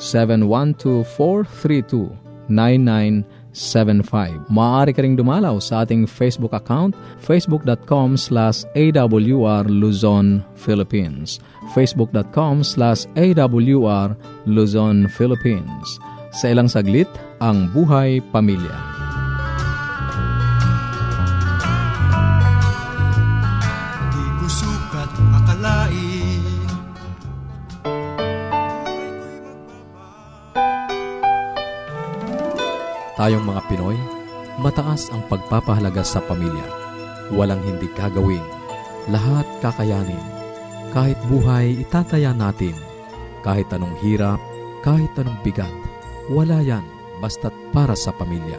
712 0917 Maaari ka ring dumalaw sa ating Facebook account, facebook.com slash awr Luzon, Philippines. facebook.com slash awr Luzon, Philippines. Sa ilang saglit, ang buhay pamilya. Tayong mga Pinoy, mataas ang pagpapahalaga sa pamilya. Walang hindi gagawin. Lahat kakayanin. Kahit buhay, itataya natin. Kahit anong hirap, kahit anong bigat. Wala yan, basta't para sa pamilya.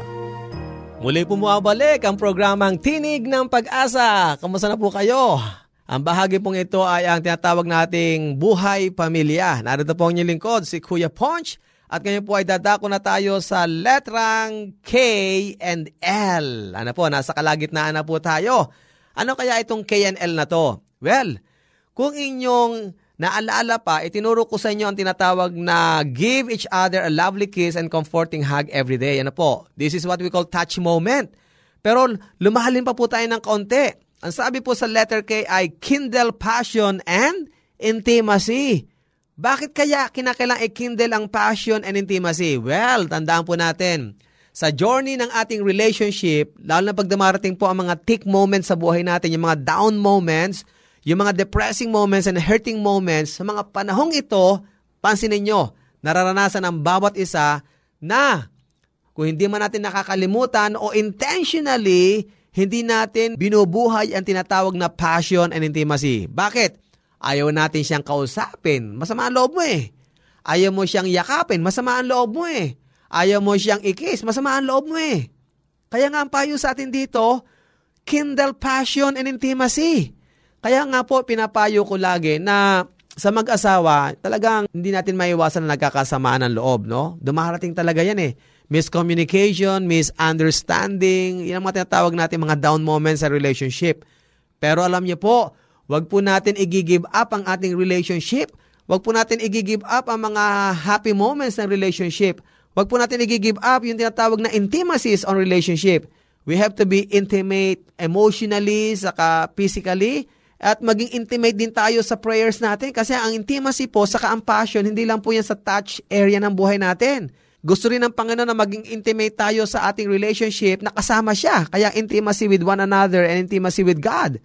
Muli pumabalik ang programang Tinig ng Pag-asa. Kamusta na po kayo? Ang bahagi pong ito ay ang tinatawag nating Buhay Pamilya. Narito po ang inyong lingkod, si Kuya Ponch at ngayon po ay dadako na tayo sa letrang K and L. Ano po, nasa kalagitnaan na po tayo. Ano kaya itong K and L na to? Well, kung inyong naalaala pa, itinuro ko sa inyo ang tinatawag na give each other a lovely kiss and comforting hug every day. Ano po? This is what we call touch moment. Pero lumahalin pa po tayo ng kaunti. Ang sabi po sa letter K ay kindle passion and intimacy. Bakit kaya kinakailang i-kindle ang passion and intimacy? Well, tandaan po natin, sa journey ng ating relationship, lalo na pag dumarating po ang mga tick moments sa buhay natin, yung mga down moments, yung mga depressing moments and hurting moments, sa mga panahong ito, pansinin nyo, nararanasan ng bawat isa na kung hindi man natin nakakalimutan o intentionally, hindi natin binubuhay ang tinatawag na passion and intimacy. Bakit? Ayaw natin siyang kausapin. Masama ang loob mo eh. Ayaw mo siyang yakapin. Masama ang loob mo eh. Ayaw mo siyang ikis. Masama ang loob mo eh. Kaya nga ang payo sa atin dito, kindle passion and intimacy. Kaya nga po, pinapayo ko lagi na sa mag-asawa, talagang hindi natin maiwasan na nagkakasamaan ng loob, no? Dumarating talaga yan eh. Miscommunication, misunderstanding, yan ang mga tinatawag natin mga down moments sa relationship. Pero alam niyo po, Huwag po natin i-give up ang ating relationship. Huwag po natin i-give up ang mga happy moments ng relationship. Huwag po natin i-give up yung tinatawag na intimacies on relationship. We have to be intimate emotionally, saka physically, at maging intimate din tayo sa prayers natin kasi ang intimacy po, saka ang passion, hindi lang po yan sa touch area ng buhay natin. Gusto rin ng Panginoon na maging intimate tayo sa ating relationship na kasama siya. Kaya intimacy with one another and intimacy with God.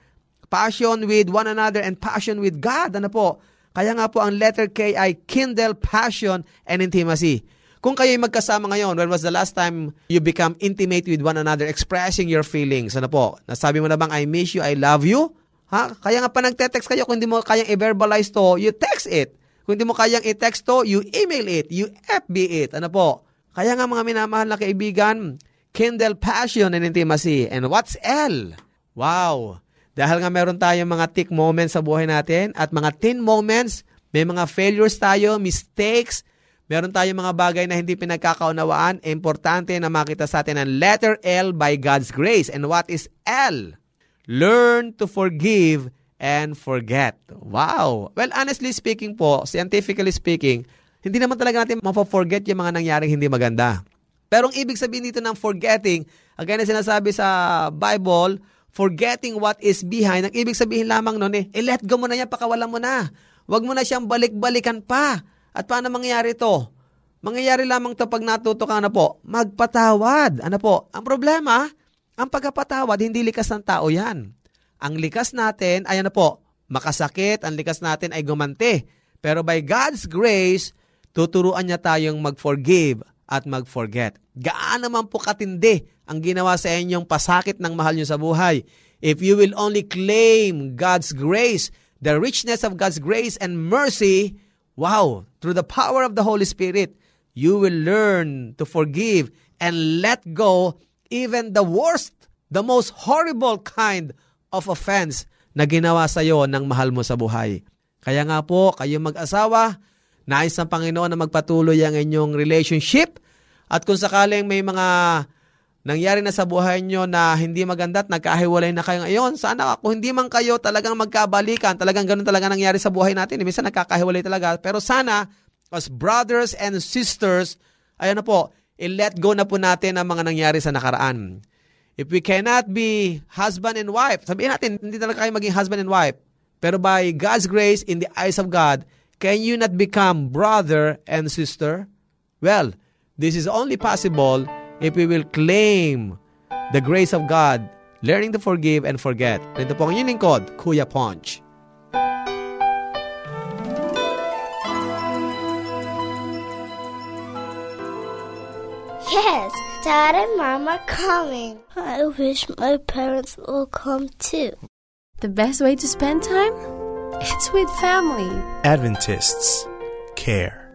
Passion with one another and passion with God. Ano po? Kaya nga po ang letter K ay kindle passion and intimacy. Kung kayo'y magkasama ngayon, when was the last time you become intimate with one another, expressing your feelings? Ano po? Nasabi mo na bang, I miss you, I love you? Ha? Kaya nga pa nagte-text kayo, kung hindi mo kayang i-verbalize to, you text it. Kung hindi mo kayang i-text to, you email it, you FB it. Ano po? Kaya nga mga minamahal na kaibigan, kindle passion and intimacy. And what's L? Wow! Dahil nga meron tayong mga tick moments sa buhay natin at mga teen moments, may mga failures tayo, mistakes, meron tayong mga bagay na hindi pinagkakaunawaan, importante na makita sa atin ang letter L by God's grace. And what is L? Learn to forgive and forget. Wow! Well, honestly speaking po, scientifically speaking, hindi naman talaga natin mapaforget yung mga nangyaring hindi maganda. Pero ang ibig sabihin dito ng forgetting, again na sinasabi sa Bible, forgetting what is behind, ang ibig sabihin lamang nun eh, i-let go mo na yan, pakawalan mo na. Huwag mo na siyang balik-balikan pa. At paano mangyayari to? Mangyayari lamang to pag natuto ka na po, magpatawad. Ano po? Ang problema, ang pagkapatawad, hindi likas ng tao yan. Ang likas natin ay ano po, makasakit, ang likas natin ay gumante. Pero by God's grace, tuturuan niya tayong mag-forgive at mag-forget. Gaano naman po katindi ang ginawa sa inyong pasakit ng mahal nyo sa buhay. If you will only claim God's grace, the richness of God's grace and mercy, wow, through the power of the Holy Spirit, you will learn to forgive and let go even the worst, the most horrible kind of offense na ginawa sa iyo ng mahal mo sa buhay. Kaya nga po, kayo mag-asawa, nais ng Panginoon na magpatuloy ang inyong relationship at kung sakaling may mga nangyari na sa buhay nyo na hindi maganda at nagkahiwalay na kayo ngayon, sana kung hindi man kayo talagang magkabalikan, talagang ganun talaga nangyari sa buhay natin. Minsan nagkakahiwalay talaga. Pero sana, as brothers and sisters, ayan na po, i-let go na po natin ang mga nangyari sa nakaraan. If we cannot be husband and wife, sabihin natin, hindi talaga kayo maging husband and wife. Pero by God's grace, in the eyes of God, can you not become brother and sister? Well, this is only possible if we will claim the grace of God, learning to forgive and forget. Ito po ang inyong lingkod, Kuya Ponch. Yes, Dad and Mom are coming. I wish my parents will come too. The best way to spend time? It's with family. Adventists care.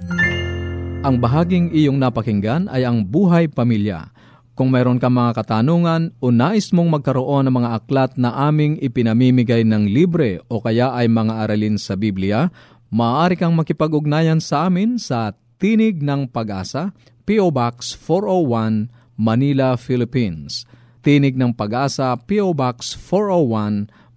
Ang bahaging iyong napakinggan ay ang buhay pamilya. Kung mayroon ka mga katanungan o nais mong magkaroon ng mga aklat na aming ipinamimigay ng libre o kaya ay mga aralin sa Biblia, maaari kang makipag-ugnayan sa amin sa Tinig ng Pag-asa, P.O. Box 401, Manila, Philippines. Tinig ng Pag-asa, P.O. Box 401,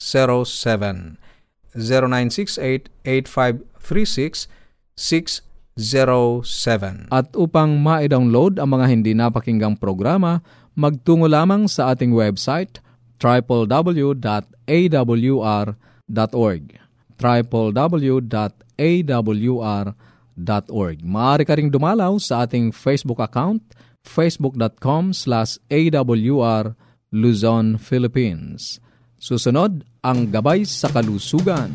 0968-8536-607. 0968-8536-607. At upang ma-download ang mga hindi napakinggang programa, magtungo lamang sa ating website www.awr.org www.awr.org Maaari ka ring dumalaw sa ating Facebook account facebook.com slash awr Luzon, Philippines. Susunod, ang Gabay sa Kalusugan.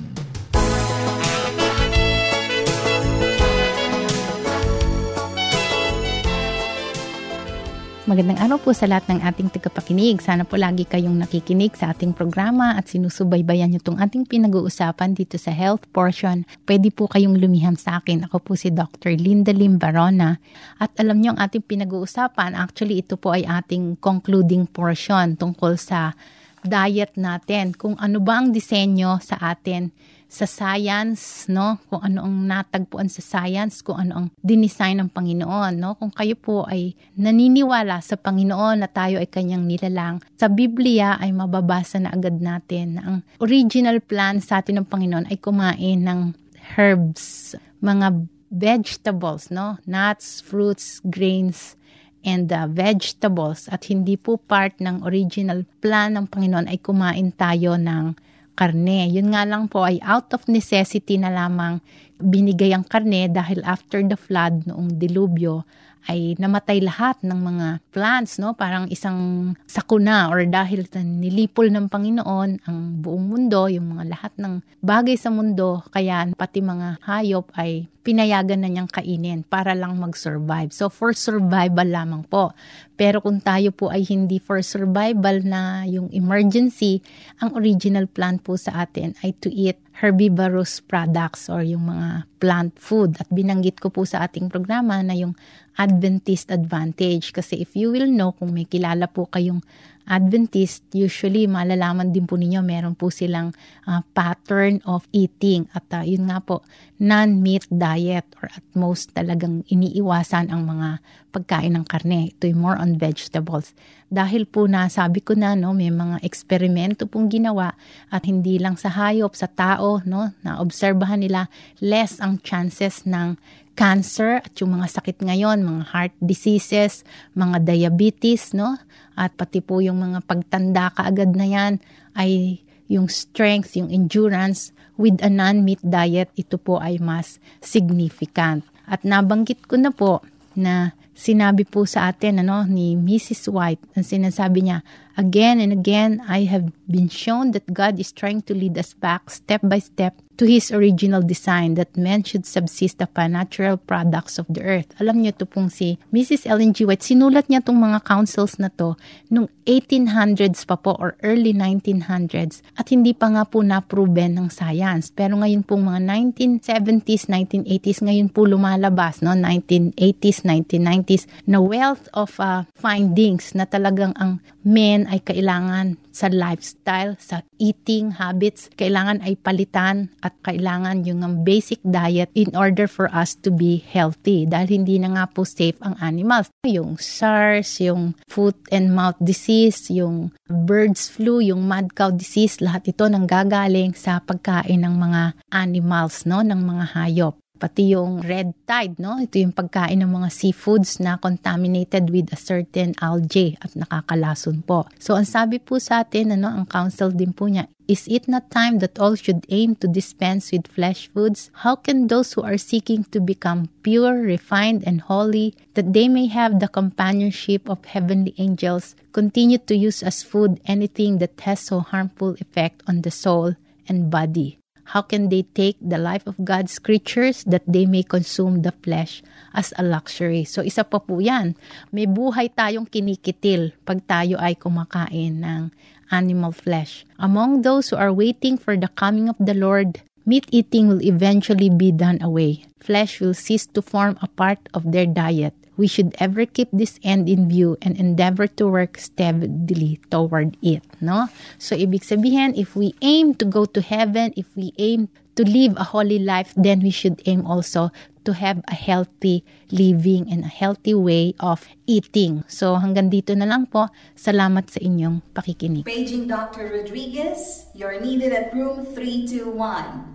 Magandang araw po sa lahat ng ating tagapakinig. Sana po lagi kayong nakikinig sa ating programa at sinusubaybayan niyo itong ating pinag-uusapan dito sa health portion. Pwede po kayong lumiham sa akin. Ako po si Dr. Linda Lim Barona. At alam niyo ang ating pinag-uusapan, actually ito po ay ating concluding portion tungkol sa diet natin. Kung ano ba ang disenyo sa atin sa science, no? Kung ano ang natagpuan sa science, kung ano ang dinesign ng Panginoon, no? Kung kayo po ay naniniwala sa Panginoon na tayo ay kanyang nilalang, sa Biblia ay mababasa na agad natin na ang original plan sa atin ng Panginoon ay kumain ng herbs, mga vegetables, no? Nuts, fruits, grains, and uh, vegetables at hindi po part ng original plan ng Panginoon ay kumain tayo ng karne. Yun nga lang po ay out of necessity na lamang binigay ang karne dahil after the flood noong dilubyo ay namatay lahat ng mga plants, no? Parang isang sakuna or dahil nilipol ng Panginoon ang buong mundo, yung mga lahat ng bagay sa mundo, kaya pati mga hayop ay pinayagan na niyang kainin para lang mag-survive. So, for survival lamang po. Pero kung tayo po ay hindi for survival na yung emergency, ang original plan po sa atin ay to eat herbivorous products or yung mga plant food. At binanggit ko po sa ating programa na yung Adventist advantage. Kasi if you will know, kung may kilala po kayong Adventist, usually malalaman din po ninyo meron po silang uh, pattern of eating at uh, yun nga po non-meat diet or at most talagang iniiwasan ang mga pagkain ng karne. Ito yung more on vegetables. Dahil po na sabi ko na no, may mga eksperimento pong ginawa at hindi lang sa hayop, sa tao, no, na obserbahan nila less ang chances ng cancer at yung mga sakit ngayon, mga heart diseases, mga diabetes, no? At pati po yung mga pagtanda kaagad na yan ay yung strength, yung endurance with a non-meat diet, ito po ay mas significant. At nabanggit ko na po na sinabi po sa atin ano ni Mrs. White, ang sinasabi niya, again and again I have been shown that God is trying to lead us back step by step to His original design that men should subsist upon natural products of the earth. Alam niyo to pong si Mrs. Ellen G. White, sinulat niya tong mga councils na to nung 1800s pa po or early 1900s at hindi pa nga po na-proven ng science. Pero ngayon pong mga 1970s, 1980s, ngayon po lumalabas, no? 1980s, 1990s, na wealth of uh, findings na talagang ang men ay kailangan sa lifestyle, sa eating habits, kailangan ay palitan at kailangan yung basic diet in order for us to be healthy dahil hindi na nga po safe ang animals. Yung SARS, yung foot and mouth disease, yung birds flu, yung mad cow disease, lahat ito nanggagaling sa pagkain ng mga animals, no, ng mga hayop pati yung red tide, no? Ito yung pagkain ng mga seafoods na contaminated with a certain algae at nakakalason po. So, ang sabi po sa atin, ano, ang council din po niya, Is it not time that all should aim to dispense with flesh foods? How can those who are seeking to become pure, refined, and holy, that they may have the companionship of heavenly angels, continue to use as food anything that has so harmful effect on the soul and body? How can they take the life of God's creatures that they may consume the flesh as a luxury? So isa pa po yan. May buhay tayong kinikitil pag tayo ay kumakain ng animal flesh. Among those who are waiting for the coming of the Lord, meat eating will eventually be done away. Flesh will cease to form a part of their diet we should ever keep this end in view and endeavor to work steadily toward it. No? So, ibig sabihin, if we aim to go to heaven, if we aim to live a holy life, then we should aim also to have a healthy living and a healthy way of eating. So hanggang dito na lang po. Salamat sa inyong pakikinig. Paging Dr. Rodriguez, you're needed at room 321.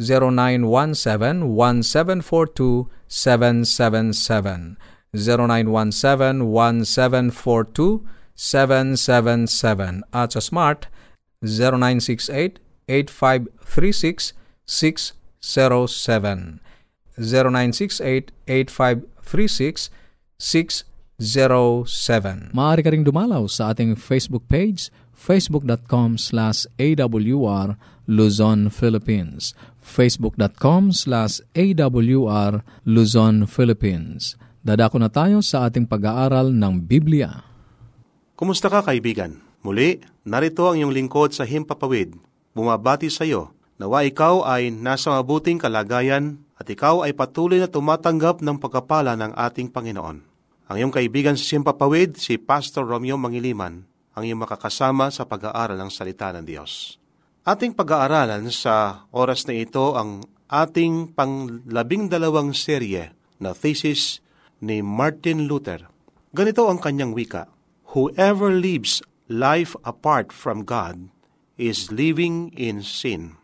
0917-1742-777. 0917-1742-777 at sa Smart 0968-8536-607. 0968-8536-607. Maaari ka ring dumalaw sa ating Facebook page, facebook.com slash awr Luzon, Philippines. facebook.com slash awr Luzon, Philippines. Dadako na tayo sa ating pag-aaral ng Biblia. Kumusta ka kaibigan? Muli, narito ang iyong lingkod sa Himpapawid. Bumabati sa iyo, nawa ikaw ay nasa mabuting kalagayan at ikaw ay patuloy na tumatanggap ng pagkapala ng ating Panginoon. Ang iyong kaibigan sa Simpapawid, si Pastor Romeo Mangiliman, ang iyong makakasama sa pag-aaral ng salita ng Diyos. Ating pag-aaralan sa oras na ito ang ating panglabing dalawang serye na thesis ni Martin Luther. Ganito ang kanyang wika, Whoever lives life apart from God is living in sin.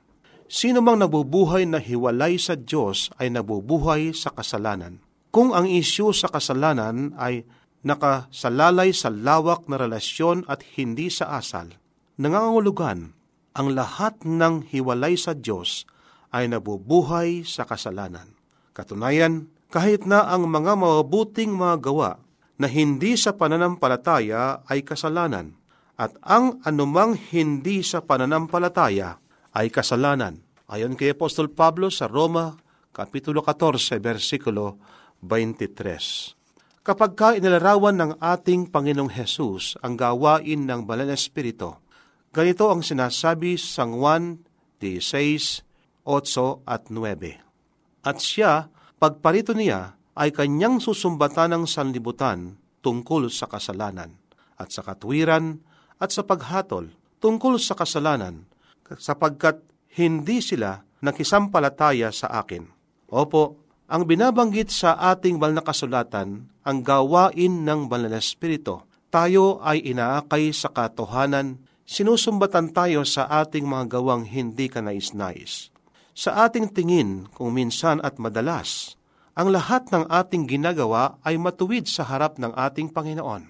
Sino mang nabubuhay na hiwalay sa Diyos ay nabubuhay sa kasalanan. Kung ang isyu sa kasalanan ay nakasalalay sa lawak na relasyon at hindi sa asal, nangangulugan ang lahat ng hiwalay sa Diyos ay nabubuhay sa kasalanan. Katunayan, kahit na ang mga mabuting mga gawa na hindi sa pananampalataya ay kasalanan, at ang anumang hindi sa pananampalataya ay kasalanan. Ayon kay Apostol Pablo sa Roma, Kapitulo 14, versikulo 23. Kapag ka inilarawan ng ating Panginoong Hesus ang gawain ng Banal na Espiritu, ganito ang sinasabi sa Juan 16, 8 at 9. At siya, pagparito niya, ay kanyang susumbatan ng sanlibutan tungkol sa kasalanan, at sa katwiran, at sa paghatol tungkol sa kasalanan, sapagkat hindi sila nakisampalataya sa akin. Opo, ang binabanggit sa ating banal na kasulatan, ang gawain ng banal na espiritu, tayo ay inaakay sa katohanan, sinusumbatan tayo sa ating mga gawang hindi kanais-nais. Sa ating tingin, kung minsan at madalas, ang lahat ng ating ginagawa ay matuwid sa harap ng ating Panginoon.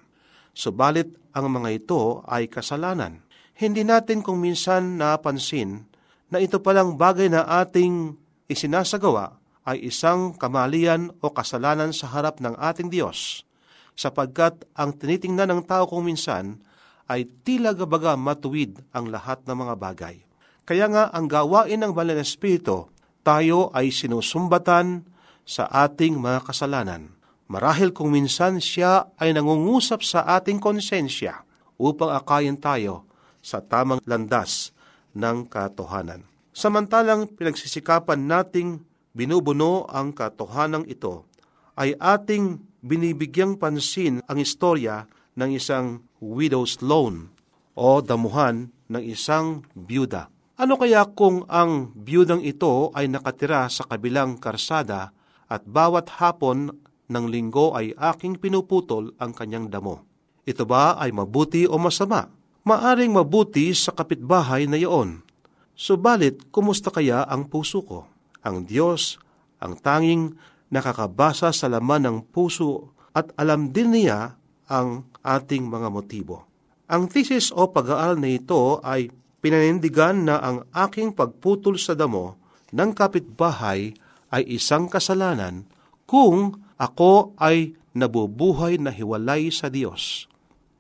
Subalit ang mga ito ay kasalanan. Hindi natin kung minsan napansin na ito palang bagay na ating isinasagawa ay isang kamalian o kasalanan sa harap ng ating Diyos, sapagkat ang tinitingnan ng tao kung minsan ay tila gabaga matuwid ang lahat ng mga bagay. Kaya nga ang gawain ng Banal na Espiritu, tayo ay sinusumbatan sa ating mga kasalanan. Marahil kung minsan siya ay nangungusap sa ating konsensya upang akayin tayo sa tamang landas ng katohanan. Samantalang pinagsisikapan nating binubuno ang katohanang ito, ay ating binibigyang pansin ang istorya ng isang widow's loan o damuhan ng isang byuda. Ano kaya kung ang byudang ito ay nakatira sa kabilang karsada at bawat hapon ng linggo ay aking pinuputol ang kanyang damo? Ito ba ay mabuti o masama? Maaring mabuti sa kapitbahay na iyon Subalit, kumusta kaya ang puso ko? Ang Diyos, ang tanging nakakabasa sa laman ng puso at alam din niya ang ating mga motibo. Ang thesis o pag-aaral na ito ay pinanindigan na ang aking pagputol sa damo ng kapitbahay ay isang kasalanan kung ako ay nabubuhay na hiwalay sa Diyos.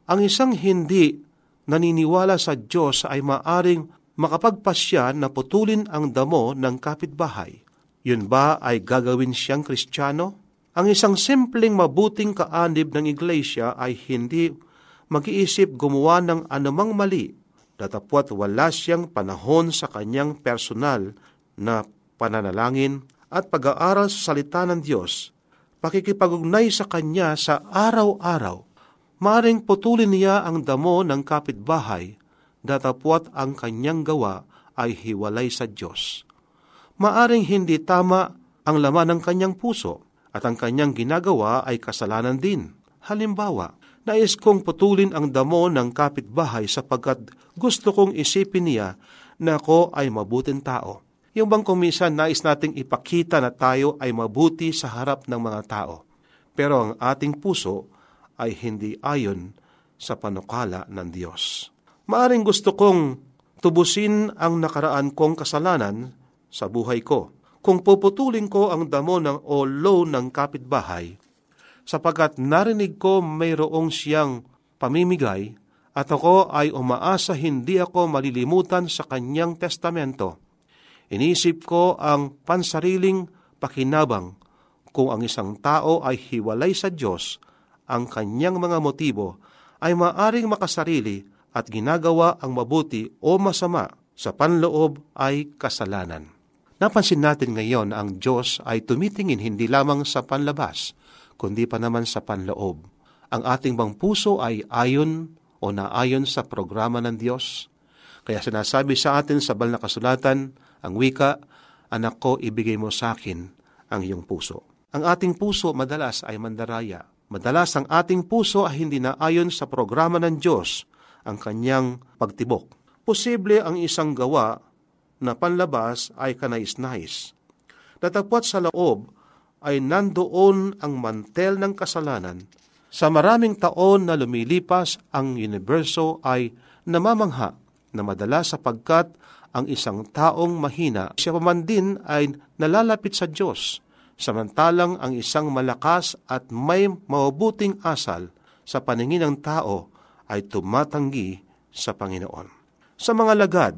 Ang isang hindi naniniwala sa Diyos ay maaring makapagpasya na putulin ang damo ng kapitbahay. Yun ba ay gagawin siyang kristyano? Ang isang simpleng mabuting kaanib ng iglesia ay hindi mag-iisip gumawa ng anumang mali, datapwat wala siyang panahon sa kanyang personal na pananalangin at pag-aaral sa salita ng Diyos, pakikipag-ugnay sa Kanya sa araw-araw, maring putulin niya ang damo ng kapitbahay datapwat ang kanyang gawa ay hiwalay sa Diyos. Maaring hindi tama ang laman ng kanyang puso at ang kanyang ginagawa ay kasalanan din. Halimbawa, nais kong putulin ang damo ng kapitbahay sapagkat gusto kong isipin niya na ako ay mabuting tao. Yung bang kumisan nais nating ipakita na tayo ay mabuti sa harap ng mga tao. Pero ang ating puso ay hindi ayon sa panukala ng Diyos. Maaring gusto kong tubusin ang nakaraan kong kasalanan sa buhay ko. Kung puputulin ko ang damo ng o ng kapitbahay, sapagkat narinig ko mayroong siyang pamimigay at ako ay umaasa hindi ako malilimutan sa kanyang testamento. Inisip ko ang pansariling pakinabang kung ang isang tao ay hiwalay sa Diyos, ang kanyang mga motibo ay maaring makasarili at ginagawa ang mabuti o masama sa panloob ay kasalanan. Napansin natin ngayon ang Diyos ay tumitingin hindi lamang sa panlabas, kundi pa naman sa panloob. Ang ating bang puso ay ayon o naayon sa programa ng Diyos? Kaya sinasabi sa atin sa banal na kasulatan, ang wika, Anak ko, ibigay mo sa akin ang iyong puso. Ang ating puso madalas ay mandaraya. Madalas ang ating puso ay hindi naayon sa programa ng Diyos, ang kanyang pagtibok. Posible ang isang gawa na panlabas ay kanais-nais. Datapwat sa loob ay nandoon ang mantel ng kasalanan. Sa maraming taon na lumilipas, ang universo ay namamangha na madalas sapagkat ang isang taong mahina, siya man din ay nalalapit sa Diyos, samantalang ang isang malakas at may mabuting asal sa paningin ng tao ay tumatanggi sa Panginoon. Sa mga lagad,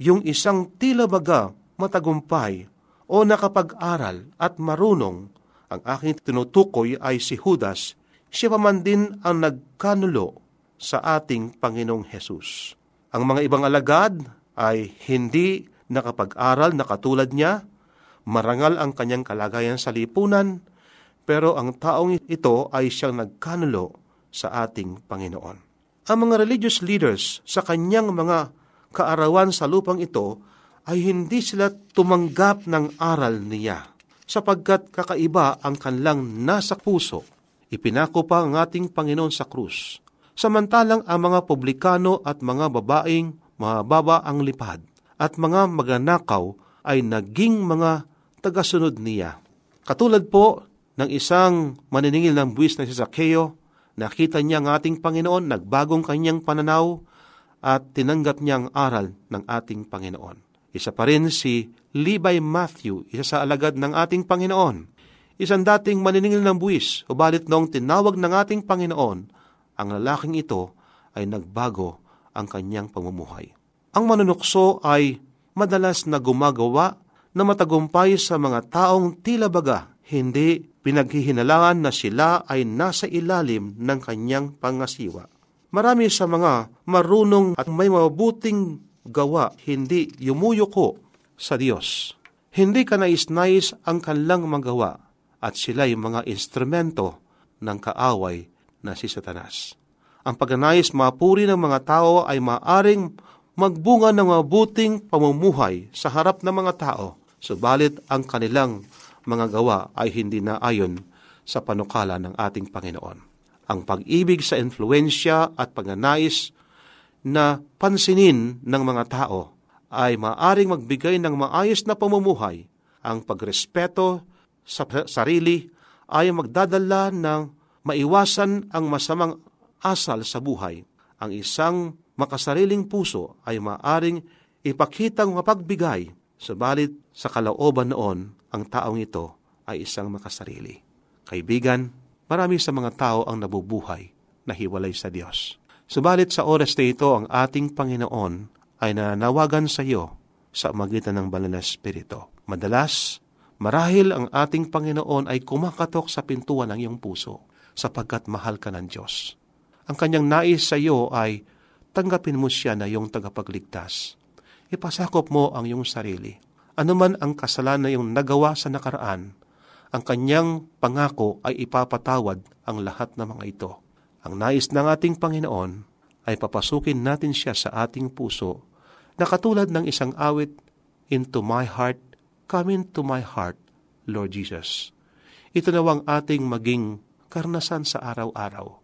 yung isang tila baga matagumpay o nakapag-aral at marunong, ang aking tinutukoy ay si Judas, siya pa man din ang nagkanulo sa ating Panginoong Hesus. Ang mga ibang alagad ay hindi nakapag-aral na katulad niya, marangal ang kanyang kalagayan sa lipunan, pero ang taong ito ay siyang nagkanulo sa ating Panginoon. Ang mga religious leaders sa kanyang mga kaarawan sa lupang ito ay hindi sila tumanggap ng aral niya sapagkat kakaiba ang kanlang nasa puso. Ipinako pa ang ating Panginoon sa krus. Samantalang ang mga publikano at mga babaeng mababa ang lipad at mga maganakaw ay naging mga tagasunod niya. Katulad po ng isang maniningil ng buwis na si Zaccheo, nakita niya ang ating Panginoon, nagbagong kanyang pananaw, at tinanggap niya ang aral ng ating Panginoon. Isa pa rin si Levi Matthew, isa sa alagad ng ating Panginoon. Isang dating maniningil ng buwis, ubalit noong tinawag ng ating Panginoon, ang lalaking ito ay nagbago ang kanyang pamumuhay. Ang manunukso ay madalas na gumagawa na matagumpay sa mga taong tila baga, hindi pinaghihinalangan na sila ay nasa ilalim ng kanyang pangasiwa. Marami sa mga marunong at may mabuting gawa hindi yumuyuko sa Diyos. Hindi ka nais-nais ang kanilang magawa at sila'y mga instrumento ng kaaway na si Satanas. Ang pagnanais mapuri ng mga tao ay maaring magbunga ng mabuting pamumuhay sa harap ng mga tao, subalit ang kanilang mga gawa ay hindi na ayon sa panukala ng ating Panginoon ang pag-ibig sa influensya at pagnanais na pansinin ng mga tao ay maaring magbigay ng maayos na pamumuhay. Ang pagrespeto sa sarili ay magdadala ng maiwasan ang masamang asal sa buhay. Ang isang makasariling puso ay maaring ipakitang mapagbigay, subalit sa kalooban noon, ang taong ito ay isang makasarili. Kaibigan, marami sa mga tao ang nabubuhay na hiwalay sa Diyos. Subalit sa oras na ito, ang ating Panginoon ay nananawagan sa iyo sa magitan ng banal na Espiritu. Madalas, marahil ang ating Panginoon ay kumakatok sa pintuan ng iyong puso sapagkat mahal ka ng Diyos. Ang kanyang nais sa iyo ay tanggapin mo siya na iyong tagapagligtas. Ipasakop mo ang iyong sarili. Ano man ang kasalanan na iyong nagawa sa nakaraan, ang kanyang pangako ay ipapatawad ang lahat ng mga ito. Ang nais ng ating Panginoon ay papasukin natin siya sa ating puso na katulad ng isang awit, Into my heart, come into my heart, Lord Jesus. Ito nawang ating maging karnasan sa araw-araw.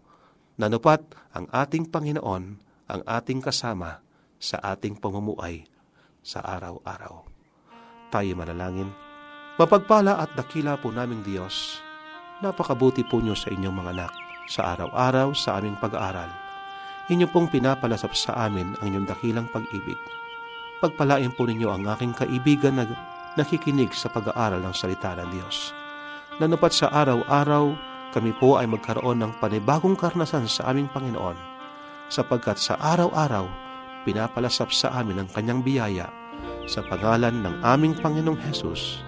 Nanupat ang ating Panginoon, ang ating kasama sa ating pamumuay sa araw-araw. Tayo manalangin. Mapagpala at dakila po naming Diyos, napakabuti po niyo sa inyong mga anak sa araw-araw sa aming pag-aaral. Inyo pong pinapalasap sa amin ang inyong dakilang pag-ibig. Pagpalain po ninyo ang aking kaibigan na nakikinig sa pag-aaral ng salita ng Diyos. Nanupat sa araw-araw, kami po ay magkaroon ng panibagong karnasan sa aming Panginoon, sapagkat sa araw-araw, pinapalasap sa amin ang kanyang biyaya sa pangalan ng aming Panginoong Hesus.